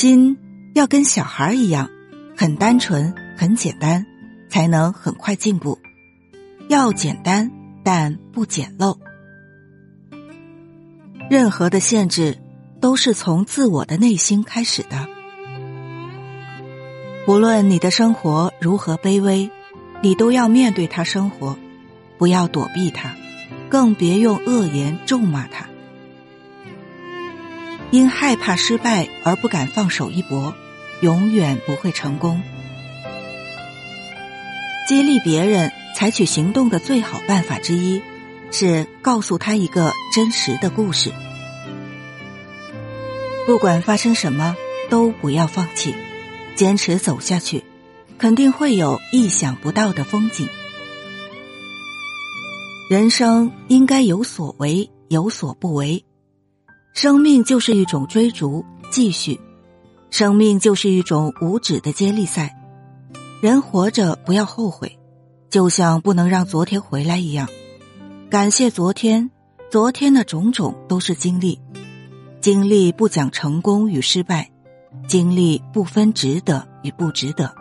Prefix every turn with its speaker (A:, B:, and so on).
A: 心要跟小孩一样，很单纯，很简单，才能很快进步。要简单，但不简陋。任何的限制都是从自我的内心开始的。无论你的生活如何卑微，你都要面对他生活，不要躲避他，更别用恶言咒骂他。因害怕失败而不敢放手一搏，永远不会成功。激励别人采取行动的最好办法之一，是告诉他一个真实的故事。不管发生什么，都不要放弃，坚持走下去，肯定会有意想不到的风景。人生应该有所为，有所不为。生命就是一种追逐、继续，生命就是一种无止的接力赛。人活着不要后悔，就像不能让昨天回来一样。感谢昨天，昨天的种种都是经历，经历不讲成功与失败，经历不分值得与不值得。